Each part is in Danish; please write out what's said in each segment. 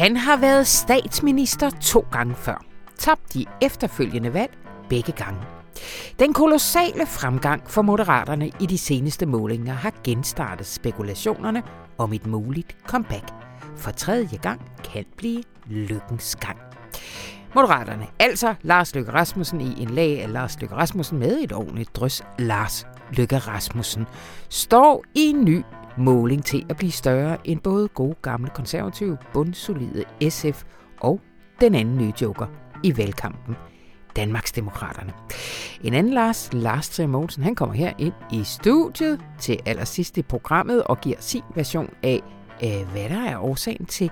Han har været statsminister to gange før. Tabt de efterfølgende valg begge gange. Den kolossale fremgang for Moderaterne i de seneste målinger har genstartet spekulationerne om et muligt comeback. For tredje gang kan blive lykkens gang. Moderaterne, altså Lars Løkke Rasmussen i en lag af Lars Løkke Rasmussen med et ordentligt drys Lars Løkke Rasmussen, står i en ny måling til at blive større end både gode gamle konservative, bundsolide SF og den anden nye joker i valgkampen, Danmarksdemokraterne. En anden Lars, Lars Trier Mogensen, han kommer her ind i studiet til allersidst i programmet og giver sin version af, øh, hvad der er årsagen til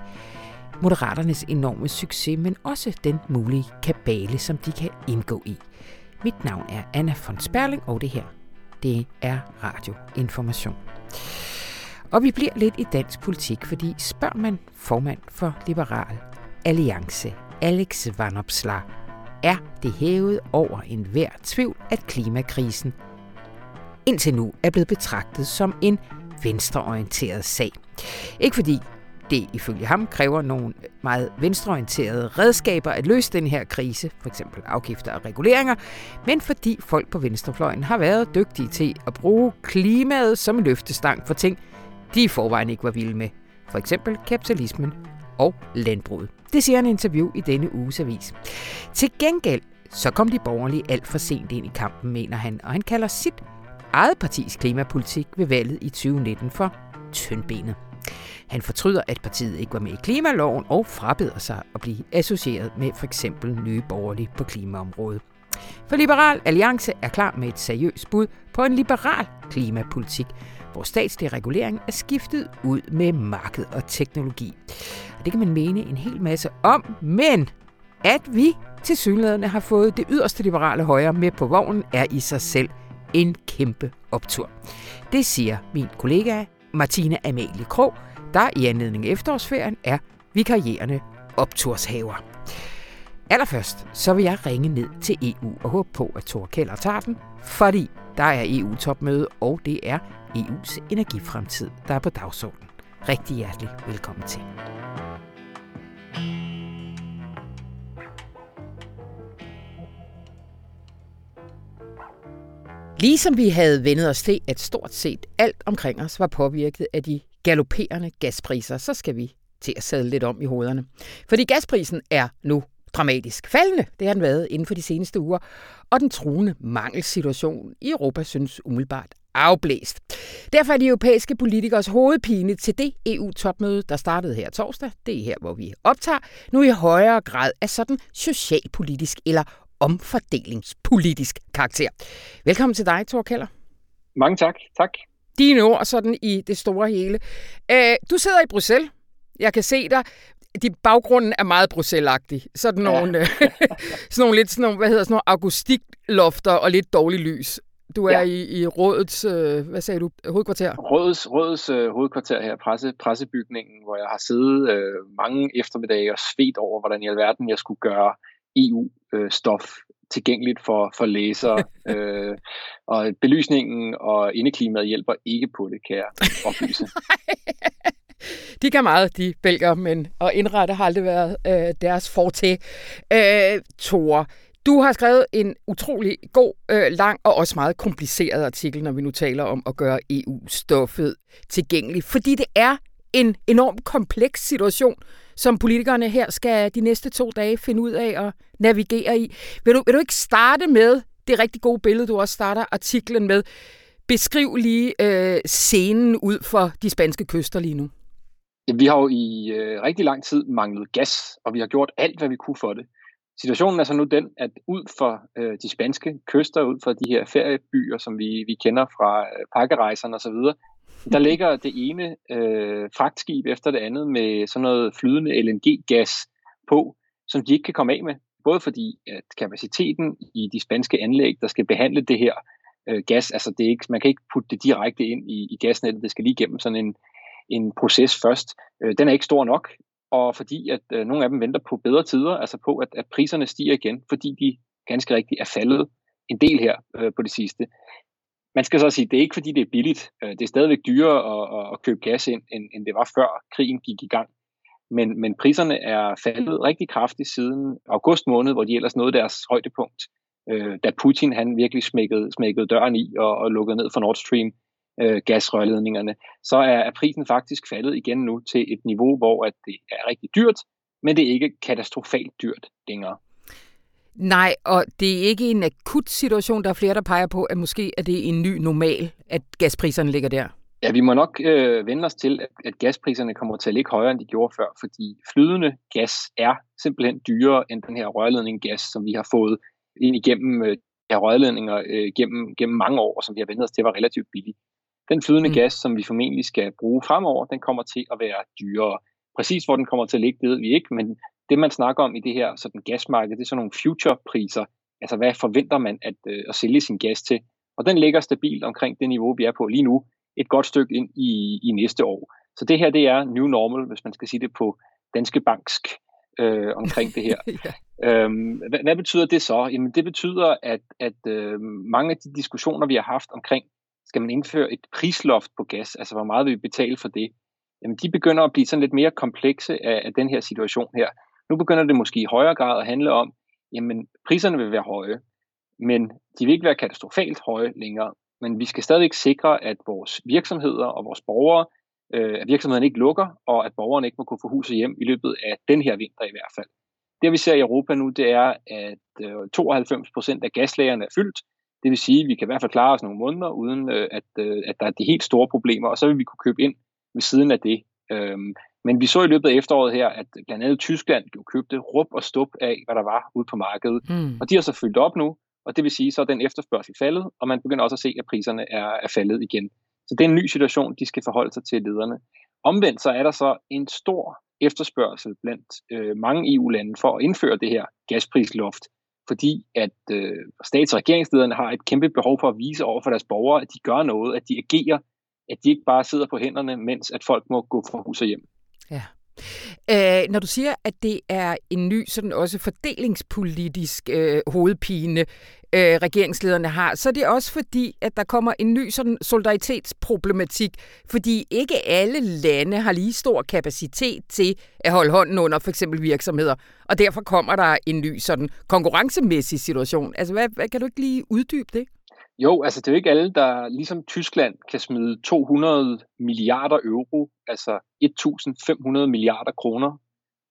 Moderaternes enorme succes, men også den mulige kabale, som de kan indgå i. Mit navn er Anna von Sperling, og det her, det er Radio Information. Og vi bliver lidt i dansk politik, fordi spørger man formand for Liberal Alliance, Alex Vanopslag, er det hævet over enhver tvivl, at klimakrisen indtil nu er blevet betragtet som en venstreorienteret sag. Ikke fordi det ifølge ham kræver nogle meget venstreorienterede redskaber at løse den her krise, f.eks. afgifter og reguleringer, men fordi folk på venstrefløjen har været dygtige til at bruge klimaet som en løftestang for ting, de i forvejen ikke var vilde med. For eksempel kapitalismen og landbruget. Det siger en interview i denne uges avis. Til gengæld så kom de borgerlige alt for sent ind i kampen, mener han, og han kalder sit eget partis klimapolitik ved valget i 2019 for tyndbenet. Han fortryder, at partiet ikke var med i klimaloven og frabeder sig at blive associeret med for eksempel nye borgerlige på klimaområdet. For Liberal Alliance er klar med et seriøst bud på en liberal klimapolitik, hvor statslig regulering er skiftet ud med marked og teknologi. Det kan man mene en hel masse om, men at vi til synlædende har fået det yderste liberale højre med på vognen, er i sig selv en kæmpe optur. Det siger min kollega Martina Amalie Krog, der i anledning af efterårsferien er vikarierende opturshaver. Allerførst så vil jeg ringe ned til EU og håbe på, at Thor Keller tager den, fordi der er EU-topmøde, og det er EU's energifremtid, der er på dagsordenen. Rigtig hjertelig velkommen til. Ligesom vi havde vendet os til, at stort set alt omkring os var påvirket af de galopperende gaspriser, så skal vi til at sadle lidt om i hovederne. Fordi gasprisen er nu dramatisk faldende. Det har den været inden for de seneste uger. Og den truende mangelsituation i Europa synes umiddelbart afblæst. Derfor er de europæiske politikers hovedpine til det EU-topmøde, der startede her torsdag, det er her, hvor vi optager, nu i højere grad af sådan socialpolitisk eller omfordelingspolitisk karakter. Velkommen til dig, Thor Keller. Mange tak. Tak. Dine ord sådan i det store hele. Øh, du sidder i Bruxelles. Jeg kan se dig. De baggrunden er meget bruxellagtig. Sådan nogle, ja. sådan nogle lidt sådan nogle, hvad hedder sådan nogle augustiklofter og lidt dårlig lys. Du er ja. i, i rådets, øh, hvad sagde du, hovedkvarter? Rådets, rådets øh, hovedkvarter her, presse, pressebygningen, hvor jeg har siddet øh, mange eftermiddage og svedt over, hvordan i alverden jeg skulle gøre EU-stof øh, tilgængeligt for, for læsere. øh, og belysningen og indeklimaet hjælper ikke på det, kan jeg oplyse. de kan meget, de bælger, men at indrette har aldrig været øh, deres forte. Øh, Tore, du har skrevet en utrolig god, øh, lang og også meget kompliceret artikel, når vi nu taler om at gøre EU-stoffet tilgængeligt, fordi det er en enorm kompleks situation, som politikerne her skal de næste to dage finde ud af at navigere i. Vil du, vil du ikke starte med det rigtig gode billede, du også starter artiklen med? Beskriv lige øh, scenen ud for de spanske kyster lige nu. Vi har jo i øh, rigtig lang tid manglet gas, og vi har gjort alt, hvad vi kunne for det. Situationen er så nu den, at ud for øh, de spanske kyster, ud for de her feriebyer, som vi, vi kender fra øh, pakkerejserne osv., der ligger det ene øh, fragtskib efter det andet med sådan noget flydende LNG-gas på, som de ikke kan komme af med. Både fordi at kapaciteten i de spanske anlæg, der skal behandle det her øh, gas, altså det er ikke, man kan ikke putte det direkte ind i, i gasnettet, det skal lige igennem sådan en, en proces først. Øh, den er ikke stor nok, og fordi at øh, nogle af dem venter på bedre tider, altså på at, at priserne stiger igen, fordi de ganske rigtigt er faldet en del her øh, på det sidste. Man skal så sige, at det er ikke fordi, det er billigt. Øh, det er stadigvæk dyrere at, at købe gas ind, end, end det var før krigen gik i gang. men, men priserne er faldet rigtig kraftigt siden august måned, hvor de ellers nåede deres højdepunkt, øh, da Putin han virkelig smækkede, smækkede døren i og, og lukkede ned for Nord Stream øh, gasrørledningerne, så er, er prisen faktisk faldet igen nu til et niveau, hvor at det er rigtig dyrt, men det er ikke katastrofalt dyrt længere. Nej, og det er ikke en akut situation. Der er flere, der peger på, at måske er det en ny normal, at gaspriserne ligger der. Ja, vi må nok øh, vende os til, at, at gaspriserne kommer til at ligge højere, end de gjorde før, fordi flydende gas er simpelthen dyrere end den her rørledning gas, som vi har fået ind igennem øh, her rørledninger øh, gennem, gennem mange år, som vi har vendt os til, var relativt billig. Den flydende mm. gas, som vi formentlig skal bruge fremover, den kommer til at være dyrere. Præcis hvor den kommer til at ligge, det ved vi ikke, men det man snakker om i det her sådan gasmarked, det er sådan nogle future-priser. Altså hvad forventer man at, øh, at sælge sin gas til? Og den ligger stabilt omkring det niveau, vi er på lige nu, et godt stykke ind i, i næste år. Så det her, det er new normal, hvis man skal sige det på danske banksk øh, omkring det her. ja. øhm, hvad, hvad betyder det så? Jamen det betyder, at, at øh, mange af de diskussioner, vi har haft omkring, skal man indføre et prisloft på gas, altså hvor meget vil vi betale for det, jamen de begynder at blive sådan lidt mere komplekse af, af den her situation her. Nu begynder det måske i højere grad at handle om, jamen priserne vil være høje, men de vil ikke være katastrofalt høje længere. Men vi skal stadigvæk sikre, at vores virksomheder og vores borgere, øh, at virksomhederne ikke lukker, og at borgerne ikke må kunne få huset hjem i løbet af den her vinter i hvert fald. Det vi ser i Europa nu, det er, at øh, 92 procent af gaslagerne er fyldt. Det vil sige, at vi kan i hvert fald klare os nogle måneder, uden øh, at, øh, at der er de helt store problemer, og så vil vi kunne købe ind ved siden af det. Øhm, men vi så i løbet af efteråret her, at blandt andet Tyskland jo købte rup og stup af, hvad der var ude på markedet. Mm. Og de har så fyldt op nu, og det vil sige, så er den efterspørgsel faldet, og man begynder også at se, at priserne er, er faldet igen. Så det er en ny situation, de skal forholde sig til lederne. Omvendt så er der så en stor efterspørgsel blandt øh, mange EU-lande for at indføre det her gasprisloft, fordi at øh, stats- og regeringslederne har et kæmpe behov for at vise over for deres borgere, at de gør noget, at de agerer, at de ikke bare sidder på hænderne, mens at folk må gå fra hus og hjem. Ja. Øh, når du siger, at det er en ny, sådan også fordelingspolitisk øh, hovedpine, øh, regeringslederne har, så er det også fordi, at der kommer en ny sådan solidaritetsproblematik, fordi ikke alle lande har lige stor kapacitet til at holde hånden under for eksempel virksomheder, og derfor kommer der en ny sådan konkurrencemæssig situation. Altså, hvad, hvad kan du ikke lige uddybe det? Jo, altså det er jo ikke alle, der ligesom Tyskland kan smide 200 milliarder euro, altså 1.500 milliarder kroner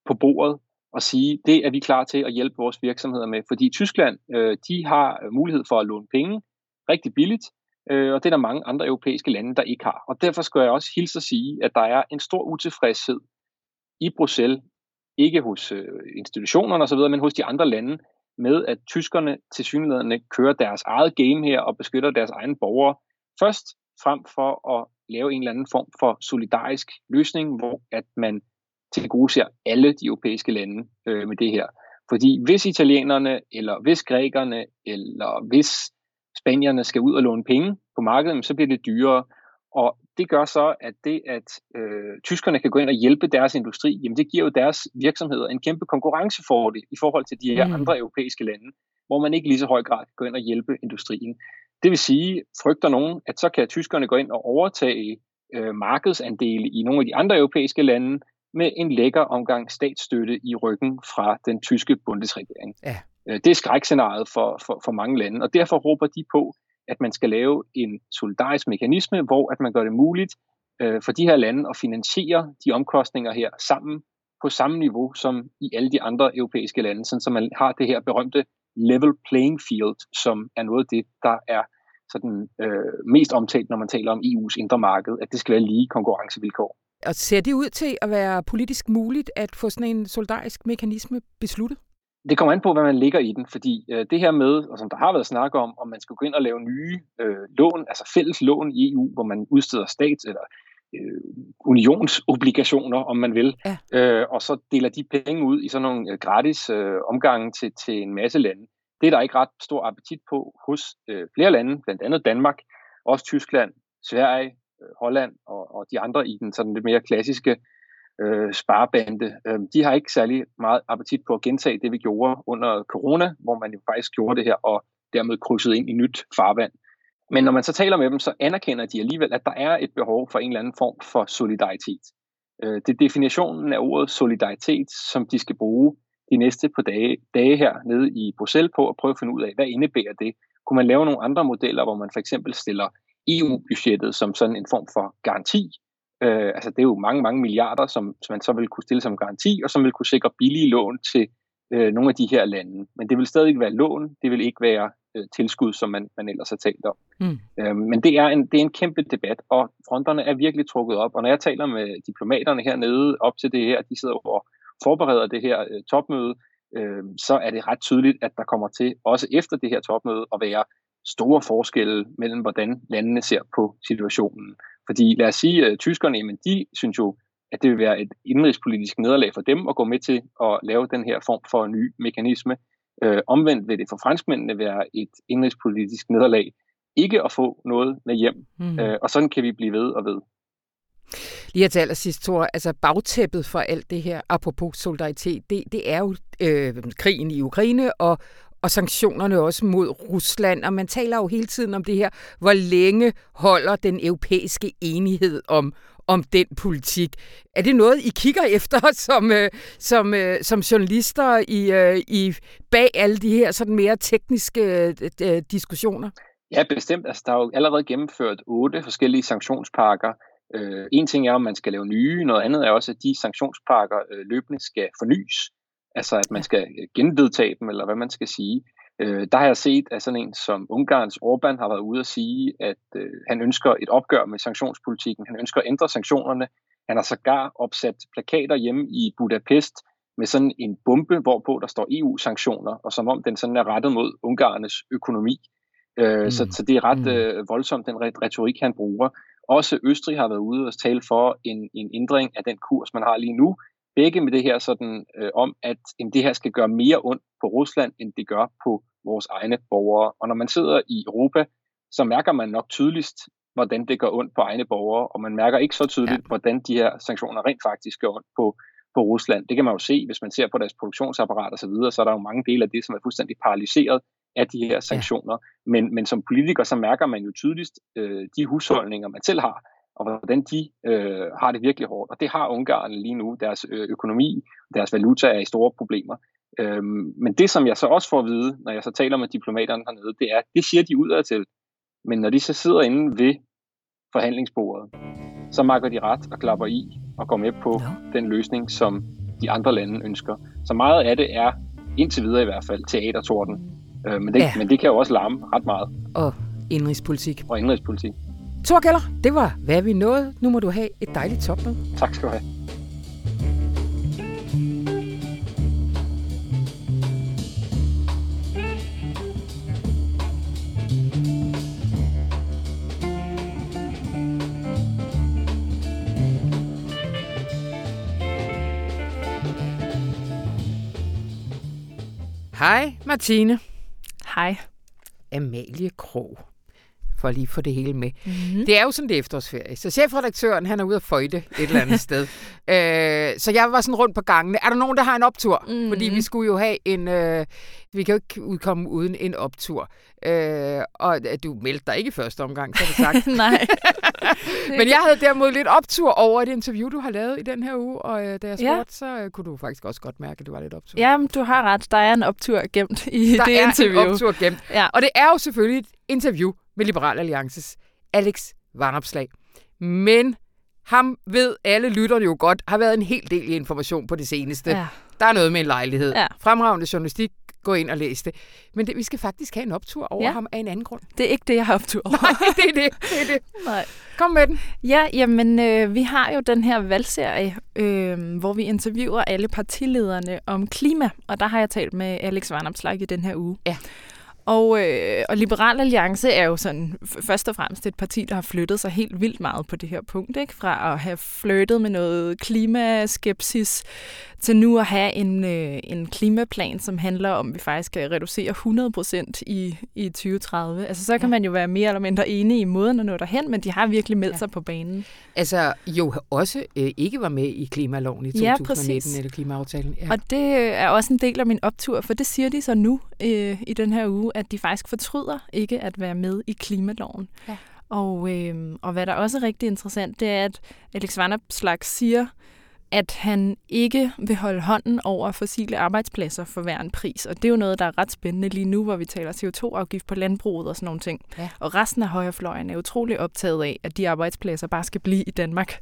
på bordet og sige, det er vi klar til at hjælpe vores virksomheder med. Fordi Tyskland, øh, de har øh, mulighed for at låne penge rigtig billigt, øh, og det er der mange andre europæiske lande, der ikke har. Og derfor skal jeg også hilse at sige, at der er en stor utilfredshed i Bruxelles, ikke hos øh, institutionerne osv., men hos de andre lande, med, at tyskerne til synligheden kører deres eget game her og beskytter deres egne borgere først, frem for at lave en eller anden form for solidarisk løsning, hvor at man til gode ser alle de europæiske lande øh, med det her. Fordi hvis italienerne, eller hvis grækerne, eller hvis spanierne skal ud og låne penge på markedet, så bliver det dyrere. Og det gør så, at det, at øh, tyskerne kan gå ind og hjælpe deres industri, jamen det giver jo deres virksomheder en kæmpe konkurrencefordel i forhold til de her mm. andre europæiske lande, hvor man ikke lige så høj grad kan gå ind og hjælpe industrien. Det vil sige, frygter nogen, at så kan tyskerne gå ind og overtage øh, markedsandele i nogle af de andre europæiske lande med en lækker omgang statsstøtte i ryggen fra den tyske bundesregering. Ja. Øh, det er skrækscenariet for, for, for mange lande, og derfor råber de på, at man skal lave en solidarisk mekanisme, hvor at man gør det muligt øh, for de her lande at finansiere de omkostninger her sammen på samme niveau som i alle de andre europæiske lande, sådan så man har det her berømte level playing field, som er noget af det, der er sådan, øh, mest omtalt, når man taler om EU's indre marked, at det skal være lige konkurrencevilkår. Og ser det ud til at være politisk muligt at få sådan en solidarisk mekanisme besluttet? Det kommer an på, hvad man ligger i den, fordi øh, det her med, og som der har været snak om, om man skal gå ind og lave nye øh, lån, altså fælles lån i EU, hvor man udsteder stats- eller øh, unionsobligationer, om man vil, ja. øh, og så deler de penge ud i sådan nogle øh, gratis øh, omgange til, til en masse lande. Det er der ikke ret stor appetit på hos øh, flere lande, blandt andet Danmark, også Tyskland, Sverige, øh, Holland og, og de andre i den sådan lidt mere klassiske øh, sparebande, øh, de har ikke særlig meget appetit på at gentage det, vi gjorde under corona, hvor man jo faktisk gjorde det her og dermed krydsede ind i nyt farvand. Men når man så taler med dem, så anerkender de alligevel, at der er et behov for en eller anden form for solidaritet. Øh, det er definitionen af ordet solidaritet, som de skal bruge de næste på dage, dage her nede i Bruxelles på at prøve at finde ud af, hvad indebærer det? Kunne man lave nogle andre modeller, hvor man for eksempel stiller EU-budgettet som sådan en form for garanti? Øh, altså det er jo mange, mange milliarder, som, som man så vil kunne stille som garanti, og som vil kunne sikre billige lån til øh, nogle af de her lande. Men det vil stadig være lån, det vil ikke være øh, tilskud, som man, man ellers har talt om. Mm. Øh, men det er, en, det er en kæmpe debat, og fronterne er virkelig trukket op. Og når jeg taler med diplomaterne hernede op til det her, de sidder og forbereder det her øh, topmøde, øh, så er det ret tydeligt, at der kommer til, også efter det her topmøde, at være store forskelle mellem, hvordan landene ser på situationen. Fordi lad os sige, at tyskerne, jamen, de synes jo, at det vil være et indrigspolitisk nederlag for dem at gå med til at lave den her form for ny mekanisme. Øh, omvendt vil det for franskmændene være et indrigspolitisk nederlag ikke at få noget med hjem. Mm. Øh, og sådan kan vi blive ved og ved. Lige til allersidst, Thor, altså bagtæppet for alt det her, apropos solidaritet, det, det er jo øh, krigen i Ukraine og, og sanktionerne også mod Rusland. Og man taler jo hele tiden om det her, hvor længe holder den europæiske enighed om, om den politik. Er det noget, I kigger efter som, øh, som, øh, som journalister i, øh, i bag alle de her sådan mere tekniske øh, øh, diskussioner? Ja, bestemt. Altså, der er jo allerede gennemført otte forskellige sanktionspakker. Øh, en ting er, om man skal lave nye. Noget andet er også, at de sanktionspakker øh, løbende skal fornyes. Altså, at man skal genvedtage dem, eller hvad man skal sige. Øh, der har jeg set, at sådan en som Ungarns Orbán har været ude at sige, at øh, han ønsker et opgør med sanktionspolitikken. Han ønsker at ændre sanktionerne. Han har sågar opsat plakater hjemme i Budapest med sådan en bombe, hvorpå der står EU-sanktioner, og som om den sådan er rettet mod Ungarnes økonomi. Øh, mm. så, så det er ret mm. øh, voldsomt, den retorik, han bruger. Også Østrig har været ude og tale for en, en ændring af den kurs, man har lige nu. Begge med det her sådan øh, om, at jamen, det her skal gøre mere ondt på Rusland, end det gør på vores egne borgere. Og når man sidder i Europa, så mærker man nok tydeligst, hvordan det gør ondt på egne borgere, og man mærker ikke så tydeligt, ja. hvordan de her sanktioner rent faktisk gør ondt på, på Rusland. Det kan man jo se, hvis man ser på deres produktionsapparat osv., så, videre, så er der jo mange dele af det, som er fuldstændig paralyseret af de her sanktioner. Ja. Men, men som politiker, så mærker man jo tydeligst øh, de husholdninger, man selv har, og hvordan de øh, har det virkelig hårdt. Og det har Ungarn lige nu. Deres øh, økonomi, deres valuta er i store problemer. Øhm, men det, som jeg så også får at vide, når jeg så taler med diplomaterne hernede, det er, det siger de udad til. Men når de så sidder inde ved forhandlingsbordet, så makker de ret og klapper i og går med på ja. den løsning, som de andre lande ønsker. Så meget af det er, indtil videre i hvert fald, teatertorden. Øh, men, det, ja. men det kan jo også larme ret meget. Og indrigspolitik. Og indrigspolitik. Thor Keller, det var, hvad vi nåede. Nu må du have et dejligt topmøde. Tak skal du have. Hej, Martine. Hej. Amalie Krog for at lige få det hele med. Mm-hmm. Det er jo sådan, det efterårsferie. Så chefredaktøren, han er ude at føjte et eller andet sted. Øh, så jeg var sådan rundt på gangene. Er der nogen, der har en optur? Mm-hmm. Fordi vi skulle jo have en... Øh, vi kan jo ikke udkomme uden en optur. Øh, og øh, du meldte dig ikke i første omgang, så det sagt. Nej. Men jeg havde derimod lidt optur over et interview, du har lavet i den her uge, og øh, da jeg spurgte, ja. så øh, kunne du faktisk også godt mærke, at du var lidt optur. Jamen, du har ret. Der er en optur gemt i der det interview. Der er en optur gemt. Ja. Og det er jo selvfølgelig et interview med Liberal Alliances Alex Varnopslag. Men ham ved alle lytterne jo godt, har været en hel del information på det seneste. Ja. Der er noget med en lejlighed. Ja. Fremragende journalistik, gå ind og læs det. Men det, vi skal faktisk have en optur over ja. ham af en anden grund. Det er ikke det, jeg har optur over. Nej, det er det. det, er det. Nej. Kom med den. Ja, jamen, øh, vi har jo den her valgserie, øh, hvor vi interviewer alle partilederne om klima, og der har jeg talt med Alex Varnopslag i den her uge. Ja. Og, øh, og Liberal Alliance er jo sådan først og fremmest et parti, der har flyttet sig helt vildt meget på det her punkt. Ikke? Fra at have flyttet med noget klimaskepsis til nu at have en, øh, en klimaplan, som handler om, at vi faktisk skal reducere 100% i, i 2030. Altså så kan ja. man jo være mere eller mindre enige i måden at nå derhen, men de har virkelig meldt ja. sig på banen. Altså jo også øh, ikke var med i klimaloven i 2019, ja, eller klimaaftalen. Ja. Og det er også en del af min optur, for det siger de så nu øh, i den her uge, at de faktisk fortryder ikke at være med i klimaloven. Ja. Og, øh, og hvad der også er rigtig interessant, det er, at Alex Vanderslag siger, at han ikke vil holde hånden over fossile arbejdspladser for hver en pris. Og det er jo noget, der er ret spændende lige nu, hvor vi taler CO2-afgift på landbruget og sådan nogle ting. Ja. Og resten af højrefløjen er utrolig optaget af, at de arbejdspladser bare skal blive i Danmark.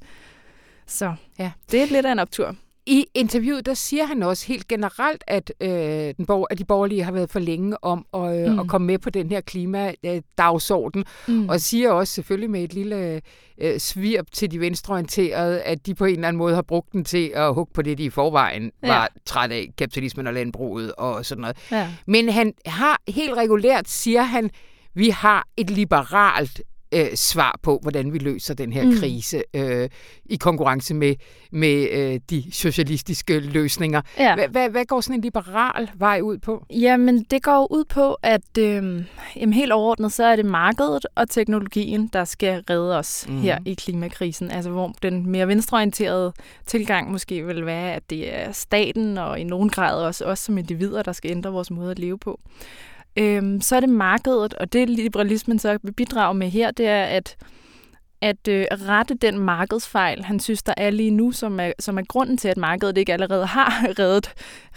Så ja, det er lidt af en optur. I interviewet, der siger han også helt generelt, at, øh, den borg, at de borgerlige har været for længe om at, øh, mm. at komme med på den her klimadagsorden, mm. og siger også selvfølgelig med et lille øh, svirp til de venstreorienterede, at de på en eller anden måde har brugt den til at hugge på det, de i forvejen ja. var træt af, kapitalismen og landbruget og sådan noget. Ja. Men han har helt regulært, siger han, vi har et liberalt øh, svar på, hvordan vi løser den her mm. krise øh, i konkurrence med, med øh, de socialistiske løsninger. Ja. Hvad går sådan en liberal vej ud på? Jamen, det går ud på, at øh, jamen, helt overordnet, så er det markedet og teknologien, der skal redde os mm. her i klimakrisen. Altså, hvor den mere venstreorienterede tilgang måske vil være, at det er staten og i nogen grad også os som individer, der skal ændre vores måde at leve på øhm, så er det markedet, og det liberalismen så vil bidrage med her, det er at, at øh, rette den markedsfejl, han synes, der er lige nu, som er, som er grunden til, at markedet ikke allerede har reddet,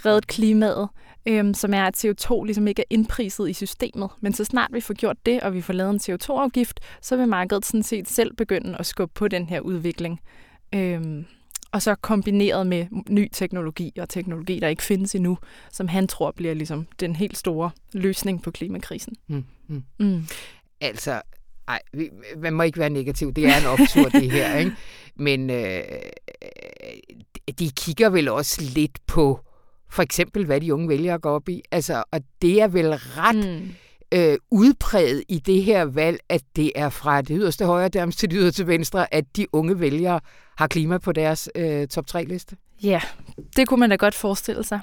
reddet klimaet, øhm, som er, at CO2 ligesom ikke er indpriset i systemet. Men så snart vi får gjort det, og vi får lavet en CO2-afgift, så vil markedet sådan set selv begynde at skubbe på den her udvikling. Øhm, og så kombineret med ny teknologi og teknologi, der ikke findes endnu, som han tror bliver ligesom den helt store løsning på klimakrisen. Mm, mm. Mm. Altså, ej, man må ikke være negativ. Det er en optur, det her. Ikke? Men øh, de kigger vel også lidt på, for eksempel, hvad de unge vælger at gå op i. Altså, og det er vel ret... Mm øh, udpræget i det her valg, at det er fra det yderste højre derms til det yderste venstre, at de unge vælgere har klima på deres øh, top 3-liste? Ja, det kunne man da godt forestille sig.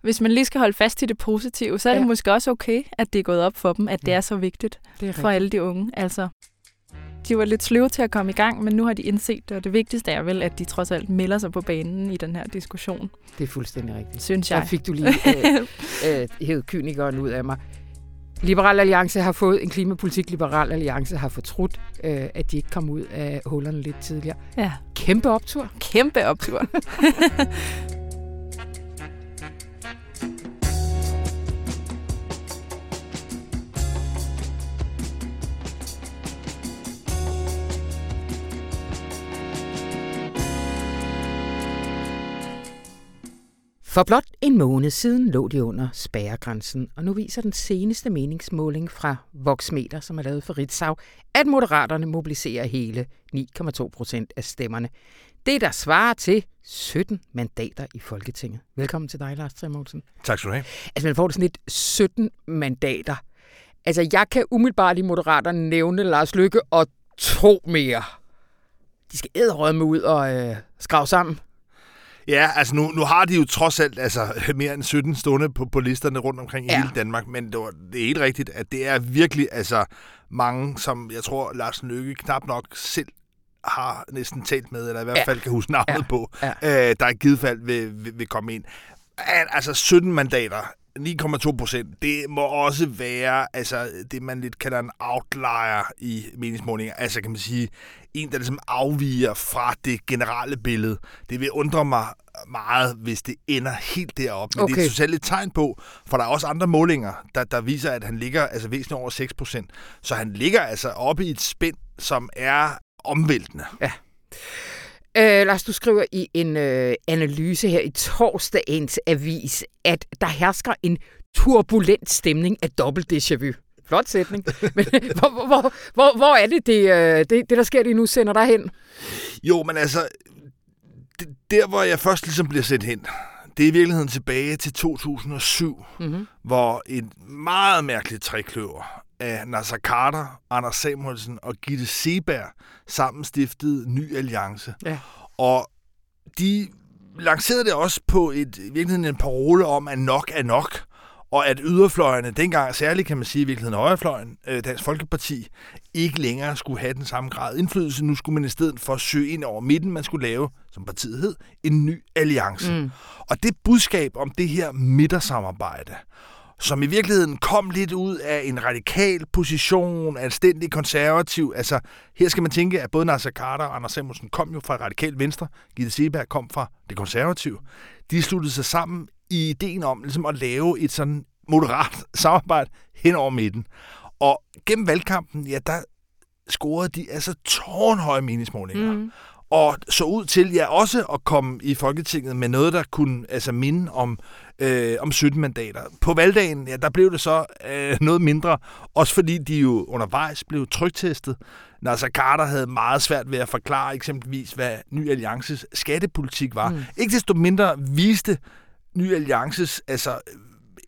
Hvis man lige skal holde fast i det positive, så er ja. det måske også okay, at det er gået op for dem, at det er så vigtigt det er for alle de unge. Altså, de var lidt sløve til at komme i gang, men nu har de indset det, og det vigtigste er vel, at de trods alt melder sig på banen i den her diskussion. Det er fuldstændig rigtigt. Synes jeg. Der fik du lige øh, øh, hævet kynikeren ud af mig. Liberal Alliance har fået en klimapolitik. Liberal Alliance har fortrudt, øh, at de ikke kom ud af hullerne lidt tidligere. Ja. Kæmpe optur. Kæmpe optur. For blot en måned siden lå de under spærregrænsen, og nu viser den seneste meningsmåling fra Voxmeter, som er lavet for Ritzau, at moderaterne mobiliserer hele 9,2 procent af stemmerne. Det, der svarer til 17 mandater i Folketinget. Velkommen til dig, Lars Tremolsen. Tak skal du have. Altså, man får det sådan lidt 17 mandater. Altså, jeg kan umiddelbart i Moderaterne nævne Lars Lykke og to mere. De skal æderrømme ud og øh, skrave sammen. Ja, altså nu, nu har de jo trods alt altså, mere end 17 stående på, på listerne rundt omkring i ja. hele Danmark, men det, var, det er helt rigtigt, at det er virkelig altså, mange, som jeg tror, Lars Løkke knap nok selv har næsten talt med, eller i hvert ja. fald kan huske navnet ja. på, ja. Øh, der i givet fald vil, vil, vil komme ind. Altså 17 mandater 9,2 procent, det må også være altså, det, man lidt kalder en outlier i meningsmålinger. Altså kan man sige, en, der ligesom afviger fra det generelle billede. Det vil undre mig meget, hvis det ender helt derop. Men okay. det er totalt et tegn på, for der er også andre målinger, der, der viser, at han ligger altså væsentligt over 6 procent. Så han ligger altså oppe i et spænd, som er omvæltende. Ja. Øh, Lars, du skriver i en øh, analyse her i torsdagens avis, at der hersker en turbulent stemning af dobbelt déjà vu. Flot sætning. Men hvor, hvor, hvor, hvor er det, det, øh, det, det, der sker lige nu, sender dig hen? Jo, men altså, det, der hvor jeg først ligesom bliver sendt hen, det er i virkeligheden tilbage til 2007, mm-hmm. hvor et meget mærkeligt trækløver af Nasser Carter, Anders Samuelsen og Gitte Seberg sammen stiftede Ny Alliance. Ja. Og de lancerede det også på et, i virkeligheden en parole om, at nok er nok og at yderfløjene, dengang særligt kan man sige i virkeligheden højrefløjen, øh, Dansk Folkeparti, ikke længere skulle have den samme grad indflydelse. Nu skulle man i stedet for søge ind over midten, man skulle lave, som partiet hed, en ny alliance. Mm. Og det budskab om det her midtersamarbejde, som i virkeligheden kom lidt ud af en radikal position, anstændig konservativ. Altså, her skal man tænke, at både Nasser Carter og Anders Samuelsen kom jo fra radikal venstre. Gitte Seberg kom fra det konservative. De sluttede sig sammen i ideen om ligesom at lave et sådan moderat samarbejde hen over midten. Og gennem valgkampen, ja, der scorede de altså tårnhøje meningsmålinger. Mm. Og så ud til, ja, også at komme i Folketinget med noget, der kunne altså minde om, øh, om 17 mandater. På valgdagen, ja, der blev det så øh, noget mindre, også fordi de jo undervejs blev trygtestet. Nasser Carter havde meget svært ved at forklare eksempelvis, hvad Ny Alliances skattepolitik var. Mm. Ikke desto mindre viste Ny Alliances altså,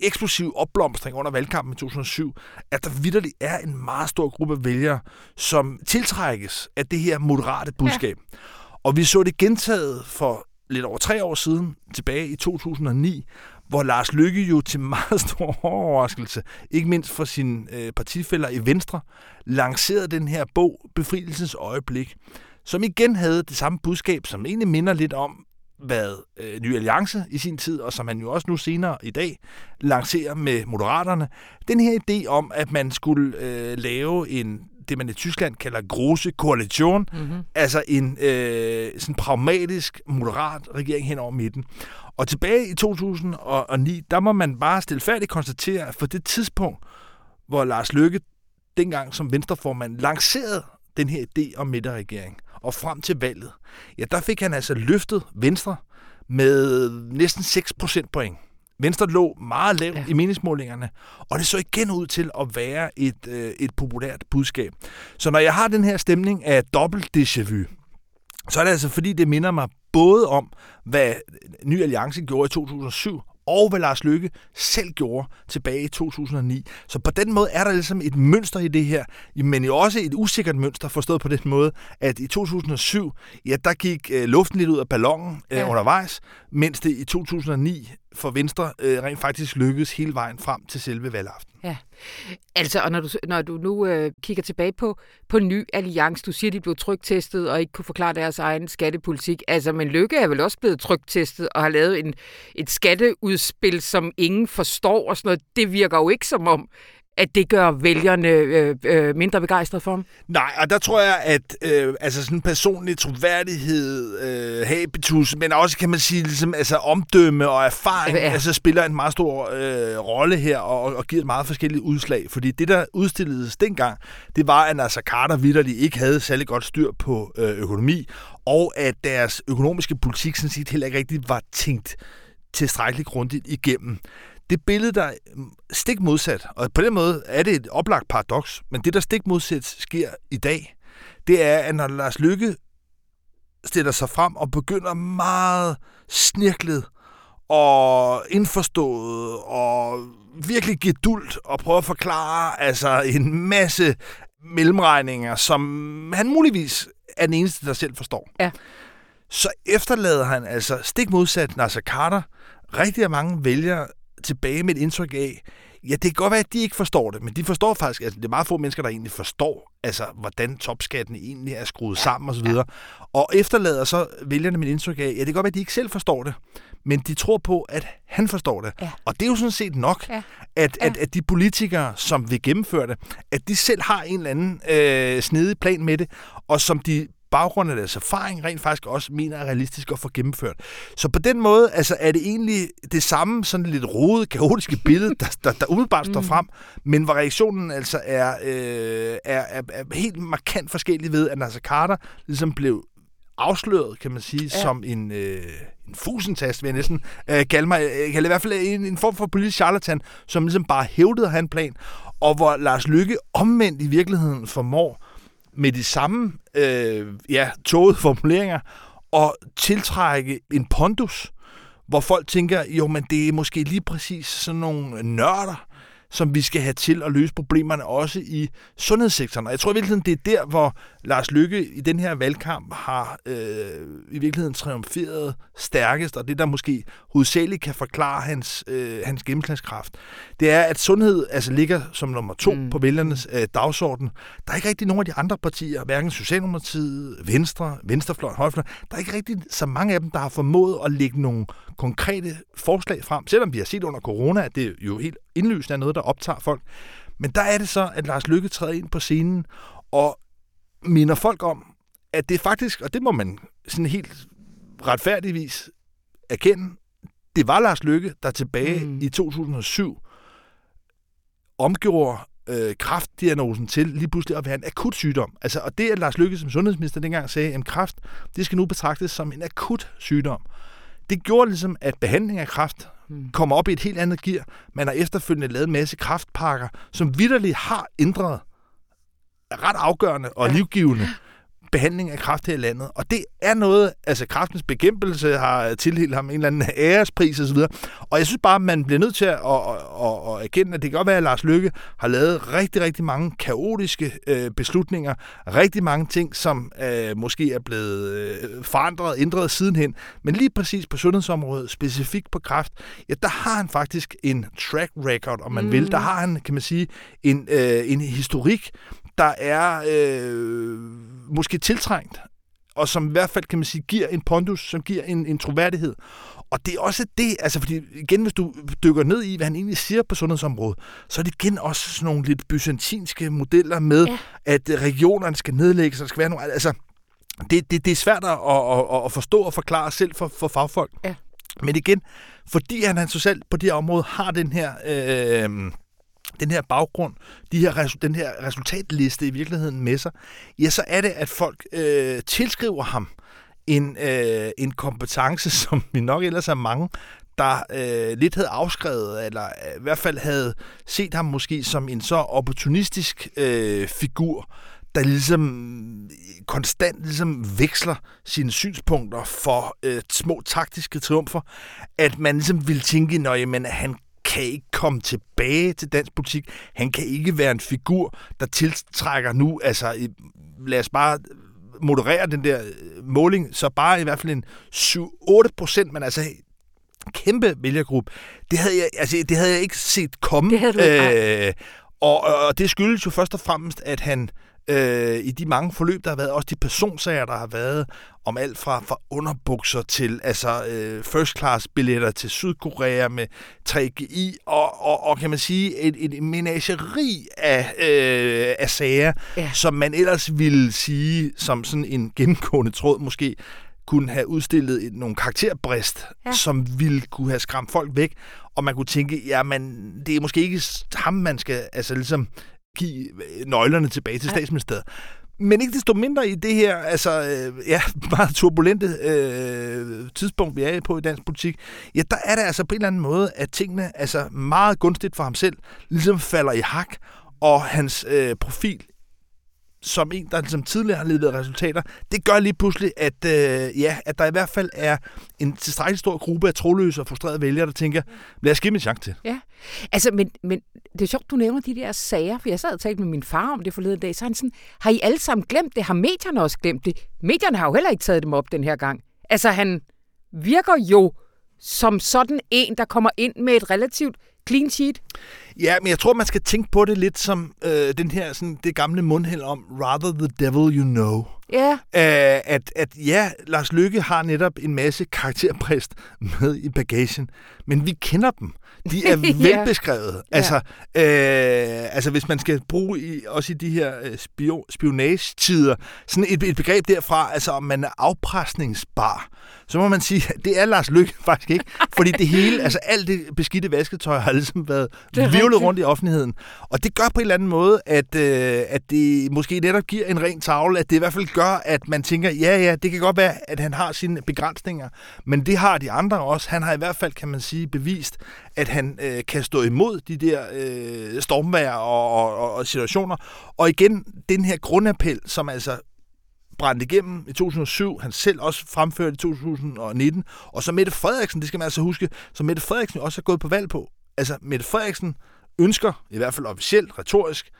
eksplosiv opblomstring under valgkampen i 2007, at der vidderligt er en meget stor gruppe vælgere, som tiltrækkes af det her moderate budskab. Ja. Og vi så det gentaget for lidt over tre år siden, tilbage i 2009, hvor Lars Lykke jo til meget stor overraskelse, ikke mindst for sine øh, partifælder i Venstre, lancerede den her bog, Befrielsens Øjeblik, som igen havde det samme budskab, som egentlig minder lidt om, hvad øh, Ny Alliance i sin tid, og som man jo også nu senere i dag lancerer med Moderaterne, den her idé om, at man skulle øh, lave en det, man i Tyskland kalder große koalition, mm-hmm. altså en øh, sådan pragmatisk, moderat regering hen over midten. Og tilbage i 2009, der må man bare stilfærdigt konstatere, at for det tidspunkt, hvor Lars Løkke dengang som venstreformand lancerede den her idé om midterregering, og frem til valget, ja, der fik han altså løftet Venstre med næsten 6 procentpoint. Venstre lå meget lavt ja. i meningsmålingerne, og det så igen ud til at være et, øh, et populært budskab. Så når jeg har den her stemning af dobbelt déjà vu, så er det altså fordi, det minder mig både om, hvad Ny Alliance gjorde i 2007, og hvad Lars Lykke selv gjorde tilbage i 2009. Så på den måde er der ligesom et mønster i det her, men også et usikkert mønster, forstået på den måde, at i 2007, ja, der gik øh, luften lidt ud af ballonen øh, ja. undervejs, mens det i 2009 for Venstre øh, rent faktisk lykkedes hele vejen frem til selve valgaften. Ja, altså, og når du, når du nu øh, kigger tilbage på, på ny alliance, du siger, de blev trygtestet og ikke kunne forklare deres egen skattepolitik. Altså, men Lykke er vel også blevet trygtestet og har lavet en, et skatteudspil, som ingen forstår og sådan noget. Det virker jo ikke som om, at det gør vælgerne øh, øh, mindre begejstrede for ham? Nej, og der tror jeg, at øh, altså sådan personlig troværdighed, øh, habitus, men også kan man sige, ligesom, altså omdømme og erfaring, ja. altså spiller en meget stor øh, rolle her og, og giver et meget forskelligt udslag. Fordi det, der udstilledes dengang, det var, at altså Carter vidderligt ikke havde særlig godt styr på øh, økonomi, og at deres økonomiske politik sådan set heller ikke rigtig var tænkt tilstrækkeligt grundigt igennem det billede, der er stik modsat, og på den måde er det et oplagt paradoks, men det, der stik modsat sker i dag, det er, at når Lars Lykke stiller sig frem og begynder meget snirklet og indforstået og virkelig gedult og prøver at forklare altså en masse mellemregninger, som han muligvis er den eneste, der selv forstår. Ja. Så efterlader han altså stik modsat Nasser Carter rigtig mange vælgere tilbage med et indtryk af, ja, det kan godt være, at de ikke forstår det, men de forstår faktisk, altså det er meget få mennesker, der egentlig forstår, altså hvordan topskatten egentlig er skruet sammen osv. Ja. Og efterlader så vælgerne med et indtryk af, ja, det kan godt være, at de ikke selv forstår det, men de tror på, at han forstår det. Ja. Og det er jo sådan set nok, ja. At, at, at de politikere, som vil gennemføre det, at de selv har en eller anden øh, snedig plan med det, og som de baggrund af deres erfaring rent faktisk også mener er realistisk at få gennemført. Så på den måde altså, er det egentlig det samme sådan lidt rodet, kaotiske billede, der, der, der umiddelbart står mm. frem, men hvor reaktionen altså er, øh, er, er, er helt markant forskellig ved, at Nasser Carter ligesom blev afsløret, kan man sige, ja. som en, øh, en fusentast, vil jeg næsten øh, kalde mig. Jeg kalde i hvert fald en, en form for politisk charlatan, som ligesom bare hævdede han plan, og hvor Lars Lykke omvendt i virkeligheden formår med de samme øh, ja, tågede formuleringer og tiltrække en pondus, hvor folk tænker, jo, men det er måske lige præcis sådan nogle nørder, som vi skal have til at løse problemerne også i sundhedssektoren. Og jeg tror i virkeligheden, det er der, hvor Lars Lykke i den her valgkamp har øh, i virkeligheden triumferet stærkest, og det, der måske hovedsageligt kan forklare hans, øh, hans gennemslagskraft, det er, at sundhed altså ligger som nummer to mm. på vælgernes øh, dagsorden. Der er ikke rigtig nogen af de andre partier, hverken Socialdemokratiet, Venstre, Venstrefløj, Højrefløj, der er ikke rigtig så mange af dem, der har formået at lægge nogle konkrete forslag frem, selvom vi har set under corona, at det jo helt indlysende er noget, der optager folk. Men der er det så, at Lars Lykke træder ind på scenen og minder folk om, at det faktisk, og det må man sådan helt retfærdigvis erkende, det var Lars Lykke, der tilbage mm. i 2007 omgjorde øh, kraftdiagnosen til lige pludselig at være en akut sygdom. Altså, og det, at Lars Lykke som sundhedsminister dengang sagde, at kræft, det skal nu betragtes som en akut sygdom. Det gjorde ligesom, at behandling af kræft mm. kommer op i et helt andet gear. Man har efterfølgende lavet en masse kraftpakker, som vidderligt har ændret ret afgørende og livgivende behandling af kræft her i landet. Og det er noget, altså kræftens bekæmpelse har tildelt ham en eller anden ærespris osv. Og jeg synes bare, at man bliver nødt til at, at, at, at erkende, at det kan godt være, at Lars Lykke har lavet rigtig, rigtig mange kaotiske øh, beslutninger. Rigtig mange ting, som øh, måske er blevet øh, forandret, ændret sidenhen. Men lige præcis på sundhedsområdet, specifikt på kræft, ja, der har han faktisk en track record, om man mm. vil. Der har han, kan man sige, en, øh, en historik, der er øh, måske tiltrængt, og som i hvert fald, kan man sige, giver en pondus, som giver en, en troværdighed. Og det er også det, altså fordi igen, hvis du dykker ned i, hvad han egentlig siger på sundhedsområdet, så er det igen også sådan nogle lidt byzantinske modeller med, ja. at regionerne skal nedlægges, så der skal være nogle, altså det, det, det er svært at, at, at forstå og forklare selv for, for fagfolk. Ja. Men igen, fordi han, han så selv på det her område har den her... Øh, den her baggrund, de her, den her resultatliste i virkeligheden med sig, ja, så er det, at folk øh, tilskriver ham en, øh, en kompetence, som vi nok ellers er mange, der øh, lidt havde afskrevet, eller øh, i hvert fald havde set ham måske som en så opportunistisk øh, figur, der ligesom øh, konstant ligesom veksler sine synspunkter for øh, små taktiske triumfer, at man ligesom ville tænke, at han kan ikke komme tilbage til dansk politik. Han kan ikke være en figur, der tiltrækker nu, altså lad os bare moderere den der øh, måling, så bare i hvert fald en 7-8 procent, men altså kæmpe vælgergruppe. Det havde jeg, altså, det havde jeg ikke set komme. Det havde du ikke. Øh, og, og det skyldes jo først og fremmest, at han øh, i de mange forløb, der har været, også de personsager, der har været, om alt fra, fra underbukser til altså øh, first class billetter til Sydkorea med 3GI, og, og, og kan man sige, et, et menageri af, øh, af sager, ja. som man ellers ville sige, som sådan en gennemgående tråd måske, kunne have udstillet et, nogle karakterbrist, ja. som ville kunne have skræmt folk væk, og man kunne tænke, ja, men det er måske ikke ham, man skal altså ligesom give nøglerne tilbage til statsministeriet. Men ikke desto mindre i det her altså, øh, ja, meget turbulente øh, tidspunkt, vi er på i dansk politik, ja, der er det altså på en eller anden måde, at tingene altså meget gunstigt for ham selv ligesom falder i hak, og hans øh, profil som en, der ligesom tidligere har levet resultater, det gør lige pludselig, at, øh, ja, at der i hvert fald er en tilstrækkelig stor gruppe af troløse og frustrerede vælgere, der tænker, lad os give dem en chance til. Ja, altså, men, men det er sjovt, du nævner de der sager, for jeg sad og talte med min far om det forleden dag, så han sådan, har I alle sammen glemt det? Har medierne også glemt det? Medierne har jo heller ikke taget dem op den her gang. Altså, han virker jo som sådan en, der kommer ind med et relativt clean sheet. Ja, men jeg tror, man skal tænke på det lidt som øh, den her, sådan, det gamle mundhæld om rather the devil you know. Ja. Æh, at, at ja, Lars Lykke har netop en masse karakterbrist med i bagagen, men vi kender dem. De er ja. velbeskrevet. Altså, øh, altså, hvis man skal bruge i, også i de her øh, spio, spionage-tider, sådan et, et begreb derfra, altså om man er afpresningsbar, så må man sige, at det er Lars Lykke faktisk ikke. Fordi det hele, altså alt det beskidte vasketøj har ligesom været virvlet rundt i offentligheden. Og det gør på en eller anden måde, at, øh, at det måske netop giver en ren tavle, at det i hvert fald gør, at man tænker, ja, ja, det kan godt være, at han har sine begrænsninger, men det har de andre også. Han har i hvert fald, kan man sige, bevist, at han øh, kan stå imod de der øh, stormvær og, og, og situationer. Og igen, den her grundappel, som altså brændte igennem i 2007, han selv også fremførte i 2019, og så Mette Frederiksen, det skal man altså huske, så Mette Frederiksen også er gået på valg på. Altså, Mette Frederiksen ønsker, i hvert fald officielt, retorisk,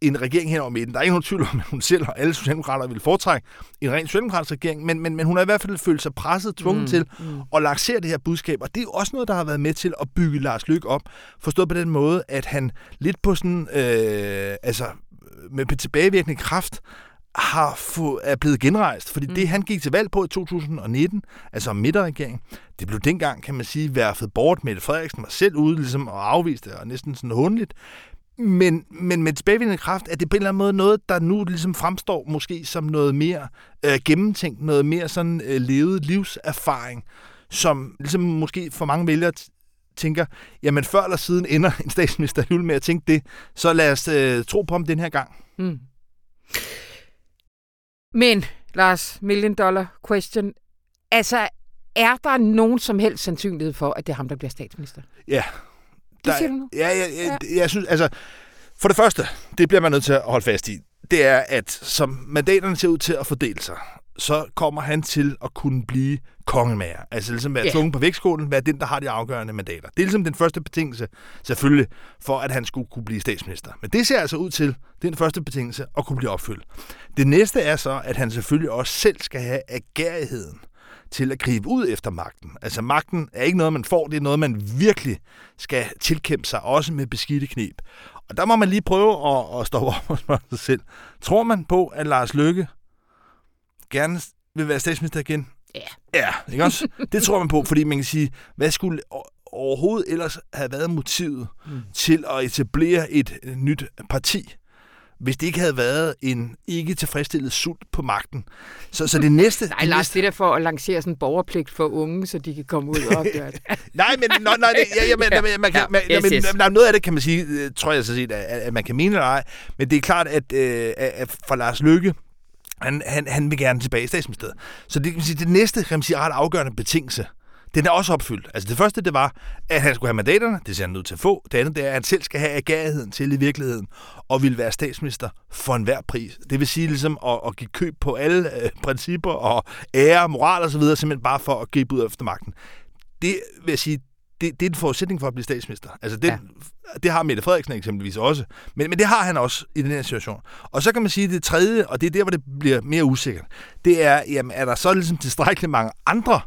en regering henover midten. Der er ikke nogen tvivl om, at hun selv og alle socialdemokrater vil foretrække en ren socialdemokratisk regering, men, men, men hun har i hvert fald følt sig presset, tvunget mm, til mm. at lancere det her budskab, og det er jo også noget, der har været med til at bygge Lars Lykke op, forstået på den måde, at han lidt på sådan, øh, altså med tilbagevirkende kraft, har få, er blevet genrejst. Fordi mm. det, han gik til valg på i 2019, altså midterregering, det blev dengang, kan man sige, værfet bort. Mette Frederiksen var selv ude ligesom, og afviste det, og næsten sådan hundligt. Men, men med tilbagevirkende kraft er det på en eller anden måde noget, der nu ligesom fremstår måske som noget mere øh, gennemtænkt, noget mere sådan øh, levet livserfaring, som ligesom måske for mange vælgere tænker, jamen før eller siden ender en statsminister med at tænke det, så lad os øh, tro på ham den her gang. Mm. Men, Lars, million dollar question. Altså, er der nogen som helst sandsynlighed for, at det er ham, der bliver statsminister? Ja. Der, det siger du nu? Ja, ja, ja, ja. jeg synes, altså, for det første, det bliver man nødt til at holde fast i, det er, at som mandaterne ser ud til at fordele sig, så kommer han til at kunne blive kongemager. Altså ligesom være yeah. tvunget på vægtskålen, være den, der har de afgørende mandater. Det er ligesom den første betingelse, selvfølgelig, for at han skulle kunne blive statsminister. Men det ser altså ud til, den første betingelse, at kunne blive opfyldt. Det næste er så, at han selvfølgelig også selv skal have agerigheden til at gribe ud efter magten. Altså magten er ikke noget, man får, det er noget, man virkelig skal tilkæmpe sig, også med beskidte knep. Og der må man lige prøve at, at stoppe op og spørge sig selv. Tror man på, at Lars Løkke gerne vil være statsminister igen? Ja. Ja, ikke også? Det tror man på, fordi man kan sige, hvad skulle overhovedet ellers have været motivet mm. til at etablere et nyt parti? hvis det ikke havde været en ikke tilfredsstillet sult på magten. Så, så det næste... Nej, Lars, det der for at lancere sådan en borgerpligt for unge, så de kan komme ud og opgøre det. nej, men, nej, nej, ja, ja, man kan, man, yes, yes. Noget af det kan man sige, øh, tror jeg så set, at, at man kan mene eller ej, men det er klart, at, øh, at for Lars Lykke, han, han, han vil gerne tilbage i statsministeriet. Så det, kan man sige, det næste kan man sige, ret afgørende betingelse, den er også opfyldt. Altså det første, det var, at han skulle have mandaterne, det ser han nødt til at få. Det andet, det er, at han selv skal have agerigheden til i virkeligheden, og vil være statsminister for enhver pris. Det vil sige ligesom at, at give køb på alle øh, principper og ære, moral og så videre, simpelthen bare for at gribe ud efter magten. Det vil jeg sige, det, det er en forudsætning for at blive statsminister. Altså det, ja. det har Mette Frederiksen eksempelvis også. Men, men det har han også i den her situation. Og så kan man sige, at det tredje, og det er der, hvor det bliver mere usikkert, det er, jamen, er der så ligesom tilstrækkeligt mange andre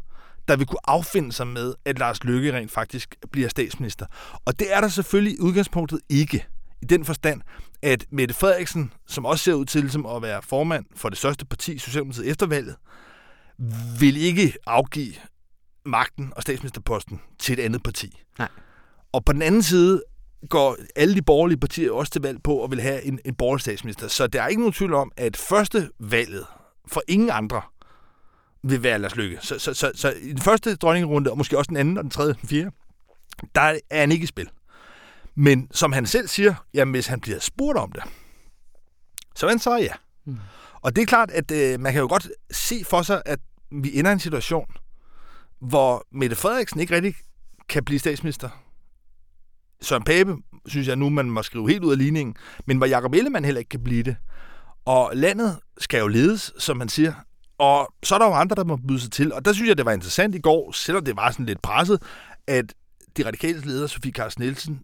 der vil kunne affinde sig med, at Lars Løkke rent faktisk bliver statsminister. Og det er der selvfølgelig i udgangspunktet ikke. I den forstand, at Mette Frederiksen, som også ser ud til ligesom at være formand for det største parti, Socialdemokratiet efter valget, vil ikke afgive magten og statsministerposten til et andet parti. Nej. Og på den anden side går alle de borgerlige partier også til valg på at vil have en, en borgerlig statsminister. Så der er ikke nogen tvivl om, at første valget for ingen andre vil være Lars Lykke. Så, så, så, så i den første dronningerunde, og måske også den anden og den tredje og den fjerde, der er han ikke i spil. Men som han selv siger, jamen hvis han bliver spurgt om det, så han så ja. Mm. Og det er klart, at øh, man kan jo godt se for sig, at vi ender i en situation, hvor Mette Frederiksen ikke rigtig kan blive statsminister. Søren Pape, synes jeg nu, man må skrive helt ud af ligningen, men hvor Jacob Ellemann heller ikke kan blive det. Og landet skal jo ledes, som man siger, og så er der jo andre, der må byde sig til. Og der synes jeg, det var interessant i går, selvom det var sådan lidt presset, at de radikale leder, Sofie Carsten Nielsen,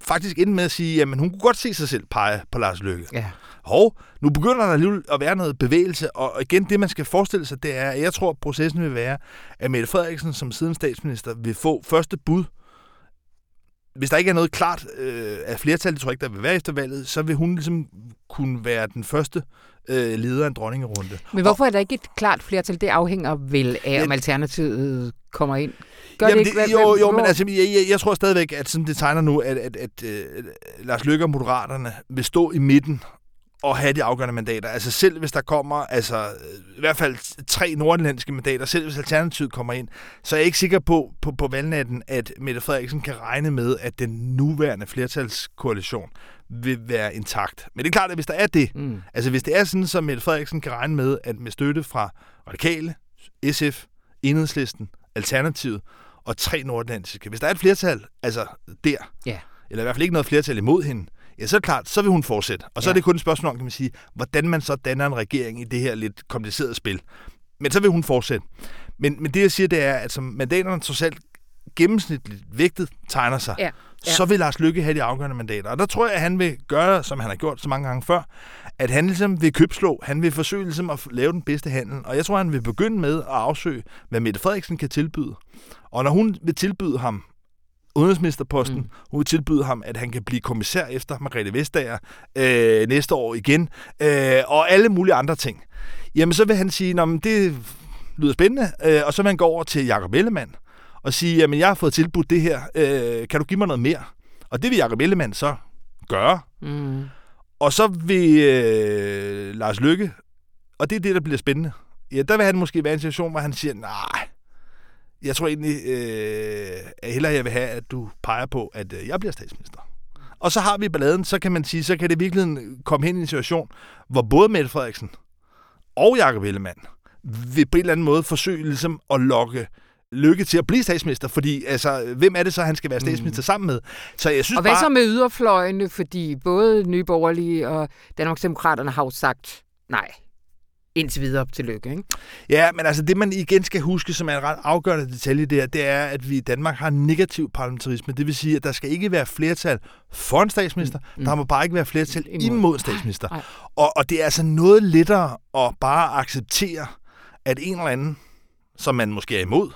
faktisk endte med at sige, at hun kunne godt se sig selv pege på Lars Løkke. Ja. Og nu begynder der alligevel at være noget bevægelse, og igen, det man skal forestille sig, det er, at jeg tror, at processen vil være, at Mette Frederiksen som siden statsminister vil få første bud hvis der ikke er noget klart øh, af flertal, det tror jeg ikke, der vil være efter valget, så vil hun ligesom kunne være den første øh, leder af en dronningerunde. Men hvorfor er der ikke et klart flertal? Det afhænger vel af, ja, om Alternativet kommer ind. Gør jamen det ikke? Det, jo, jo, men altså, jeg, jeg, jeg tror stadigvæk, at sådan det tegner nu, at, at, at, at uh, Lars Løkke og Moderaterne vil stå i midten og have de afgørende mandater. Altså selv hvis der kommer altså, i hvert fald tre nordlandske mandater, selv hvis Alternativet kommer ind, så er jeg ikke sikker på, på, på valgnatten, at Mette Frederiksen kan regne med, at den nuværende flertalskoalition vil være intakt. Men det er klart, at hvis der er det, mm. altså hvis det er sådan, så Mette Frederiksen kan regne med, at med støtte fra Radikale, SF, Enhedslisten, Alternativet og tre nordlandske, hvis der er et flertal, altså der, yeah. eller i hvert fald ikke noget flertal imod hende, ja, så er det klart, så vil hun fortsætte. Og så ja. er det kun et spørgsmål om, kan man sige, hvordan man så danner en regering i det her lidt komplicerede spil. Men så vil hun fortsætte. Men, men det, jeg siger, det er, at som mandaterne trods alt gennemsnitligt vægtet tegner sig, ja. Ja. så vil Lars Lykke have de afgørende mandater. Og der tror jeg, at han vil gøre, som han har gjort så mange gange før, at han ligesom vil købslå. Han vil forsøge ligesom at lave den bedste handel. Og jeg tror, han vil begynde med at afsøge, hvad Mette Frederiksen kan tilbyde. Og når hun vil tilbyde ham udenrigsministerposten. Mm. Hun vil tilbyde ham, at han kan blive kommissær efter Margrethe Vestager øh, næste år igen, øh, og alle mulige andre ting. Jamen, så vil han sige, at det lyder spændende, øh, og så vil han gå over til Jakob Ellemann og sige, jamen, jeg har fået tilbudt det her, øh, kan du give mig noget mere? Og det vil Jakob Ellemann så gøre. Mm. Og så vil øh, Lars Lykke, og det er det, der bliver spændende, ja, der vil han måske være i en situation, hvor han siger, nej, jeg tror egentlig, øh, at hellere jeg vil have, at du peger på, at øh, jeg bliver statsminister. Og så har vi balladen, så kan man sige, så kan det virkelig komme hen i en situation, hvor både Mette Frederiksen og Jakob Ellemann vil på en eller anden måde forsøge ligesom at lokke lykke til at blive statsminister, fordi altså, hvem er det så, han skal være statsminister mm. sammen med? Så jeg synes og hvad bare... så med yderfløjene, fordi både Nye Borgerlige og Danmarksdemokraterne har jo sagt nej indtil videre til lykke. Ikke? Ja, men altså det, man igen skal huske, som er en ret afgørende detalje der, det er, at vi i Danmark har negativ parlamentarisme. Det vil sige, at der skal ikke være flertal for en statsminister. Mm. Der må bare ikke være flertal imod, imod statsminister. Ej. Og, og det er altså noget lettere at bare acceptere, at en eller anden, som man måske er imod,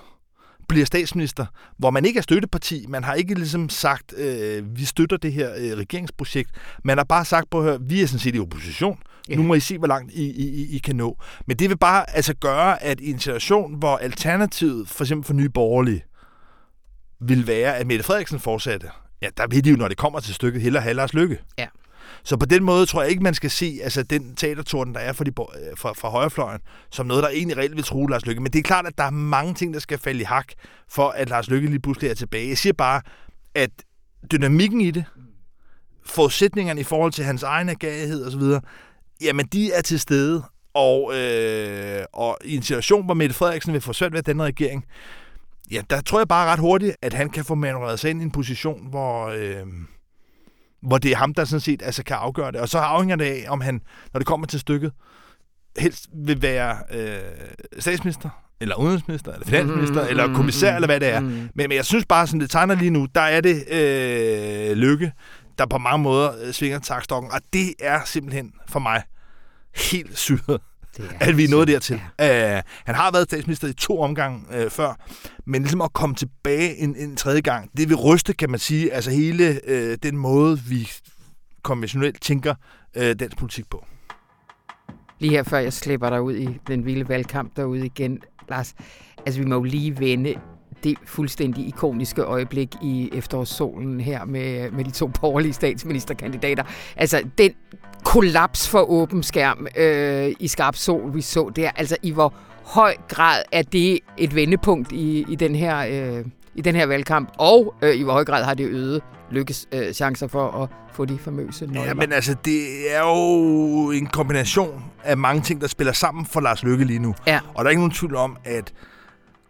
bliver statsminister, hvor man ikke er støtteparti. Man har ikke ligesom sagt, øh, vi støtter det her øh, regeringsprojekt. Man har bare sagt, på at høre, vi er sådan set i opposition. Ja. Nu må I se, hvor langt I, I, I kan nå. Men det vil bare altså gøre, at i en situation, hvor alternativet, for eksempel for nye borgerlige, vil være, at Mette Frederiksen fortsatte, ja, der vil de jo, når det kommer til stykket, hellere have Lars Lykke. Ja. Så på den måde tror jeg ikke, man skal se altså, den teatertorden, der er for, de, øh, for, for højrefløjen, som noget, der egentlig reelt vil true Lars Lykke. Men det er klart, at der er mange ting, der skal falde i hak, for at Lars Lykke lige pludselig er tilbage. Jeg siger bare, at dynamikken i det, forudsætningerne i forhold til hans egen agerighed osv., jamen de er til stede, og, øh, og i en situation, hvor Mette Frederiksen vil få svært ved at denne regering, ja, der tror jeg bare ret hurtigt, at han kan få manøvreret sig ind i en position, hvor, øh, hvor det er ham, der sådan set altså, kan afgøre det. Og så afhænger det af, om han, når det kommer til stykket, helst vil være øh, statsminister, eller udenrigsminister, eller finansminister, mm, eller mm, kommissær, mm, eller hvad det er. Mm. Men, men jeg synes bare, som det tegner lige nu, der er det øh, lykke, der på mange måder øh, svinger takstokken, og det er simpelthen for mig helt syret at vi er nået dertil. Ja. Uh, han har været statsminister i to omgange uh, før, men ligesom at komme tilbage en, en tredje gang, det vil ryste, kan man sige, altså hele uh, den måde, vi konventionelt tænker uh, dansk politik på. Lige her før jeg slipper dig ud i den vilde valgkamp derude igen, Lars, altså vi må jo lige vende det fuldstændig ikoniske øjeblik i efterårssolen her med, med de to borgerlige statsministerkandidater. Altså den kollaps for åben skærm øh, i skarp sol, vi så der. Altså i hvor høj grad er det et vendepunkt i, i, den, her, øh, i den her valgkamp, og øh, i hvor høj grad har det øget lykkes øh, chancer for at få de famøse nøgler. Ja, men altså, det er jo en kombination af mange ting, der spiller sammen for Lars Lykke lige nu. Ja. Og der er ikke nogen tvivl om, at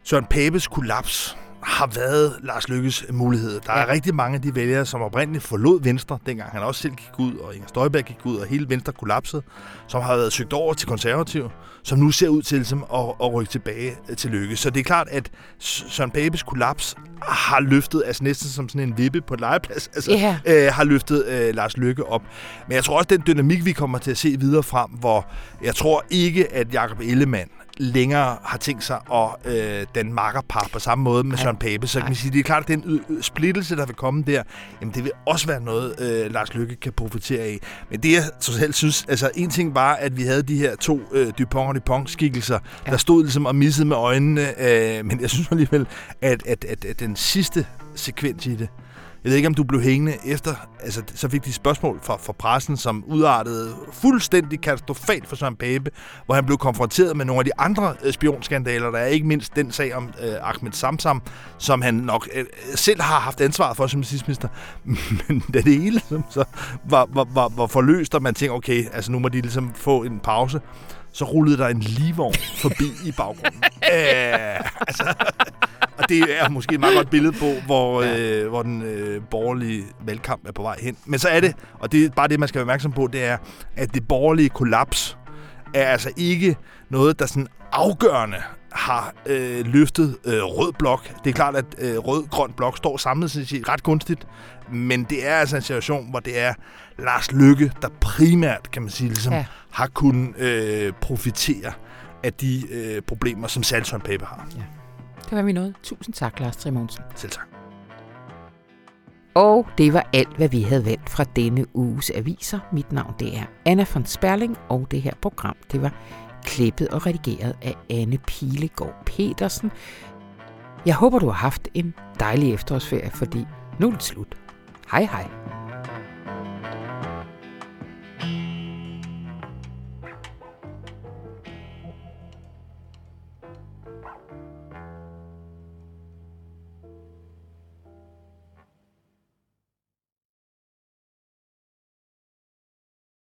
Søren Papes kollaps har været Lars Lykkes mulighed. Der er rigtig mange af de vælgere, som oprindeligt forlod Venstre, dengang han også selv gik ud, og Inger Støjberg gik ud, og hele Venstre kollapsede, som har været søgt over til konservativ, som nu ser ud til ligesom, at, at rykke tilbage til Lykke. Så det er klart, at Søren Papes kollaps har løftet, altså næsten som sådan en vippe på et legeplads, altså, yeah. øh, har løftet øh, Lars Lykke op. Men jeg tror også, den dynamik, vi kommer til at se videre frem, hvor jeg tror ikke, at Jakob Ellemann længere har tænkt sig at øh, den makkerpar på samme måde med Ej. Søren Pape. Så kan man sige, det er klart, at den splittelse, der vil komme der, jamen det vil også være noget, øh, Lars Lykke kan profitere af. Men det, jeg totalt synes, altså en ting var, at vi havde de her to øh, Dupont og Dupont-skikkelser, ja. der stod ligesom og missede med øjnene, øh, men jeg synes alligevel, at, at, at, at den sidste sekvens i det, jeg ved ikke, om du blev hængende efter, altså så fik de spørgsmål fra, fra pressen, som udartede fuldstændig katastrofalt for Søren Pape, hvor han blev konfronteret med nogle af de andre øh, spionskandaler, der er ikke mindst den sag om øh, Ahmed Samsam, som han nok øh, selv har haft ansvaret for som justitsminister. Men da det hele som så var, var, var, var forløst, og man tænkte, okay, altså nu må de ligesom få en pause, så rullede der en livvogn forbi i baggrunden. Æh, altså, det er måske et meget godt billede på, hvor, ja. øh, hvor den øh, borgerlige valgkamp er på vej hen. Men så er det, og det er bare det, man skal være opmærksom på, det er, at det borgerlige kollaps er altså ikke noget, der sådan afgørende har øh, løftet øh, rød blok. Det er klart, at øh, rød-grøn blok står samlet set ret gunstigt, men det er altså en situation, hvor det er Lars Lykke, der primært, kan man sige, ligesom, ja. har kunnet øh, profitere af de øh, problemer, som Salson Paper har. Ja. Det var vi noget. Tusind tak, Lars Trimonsen. Selv tak. Og det var alt, hvad vi havde valgt fra denne uges aviser. Mit navn det er Anna von Sperling, og det her program det var klippet og redigeret af Anne Pilegaard Petersen. Jeg håber, du har haft en dejlig efterårsferie, fordi nu er det slut. Hej hej.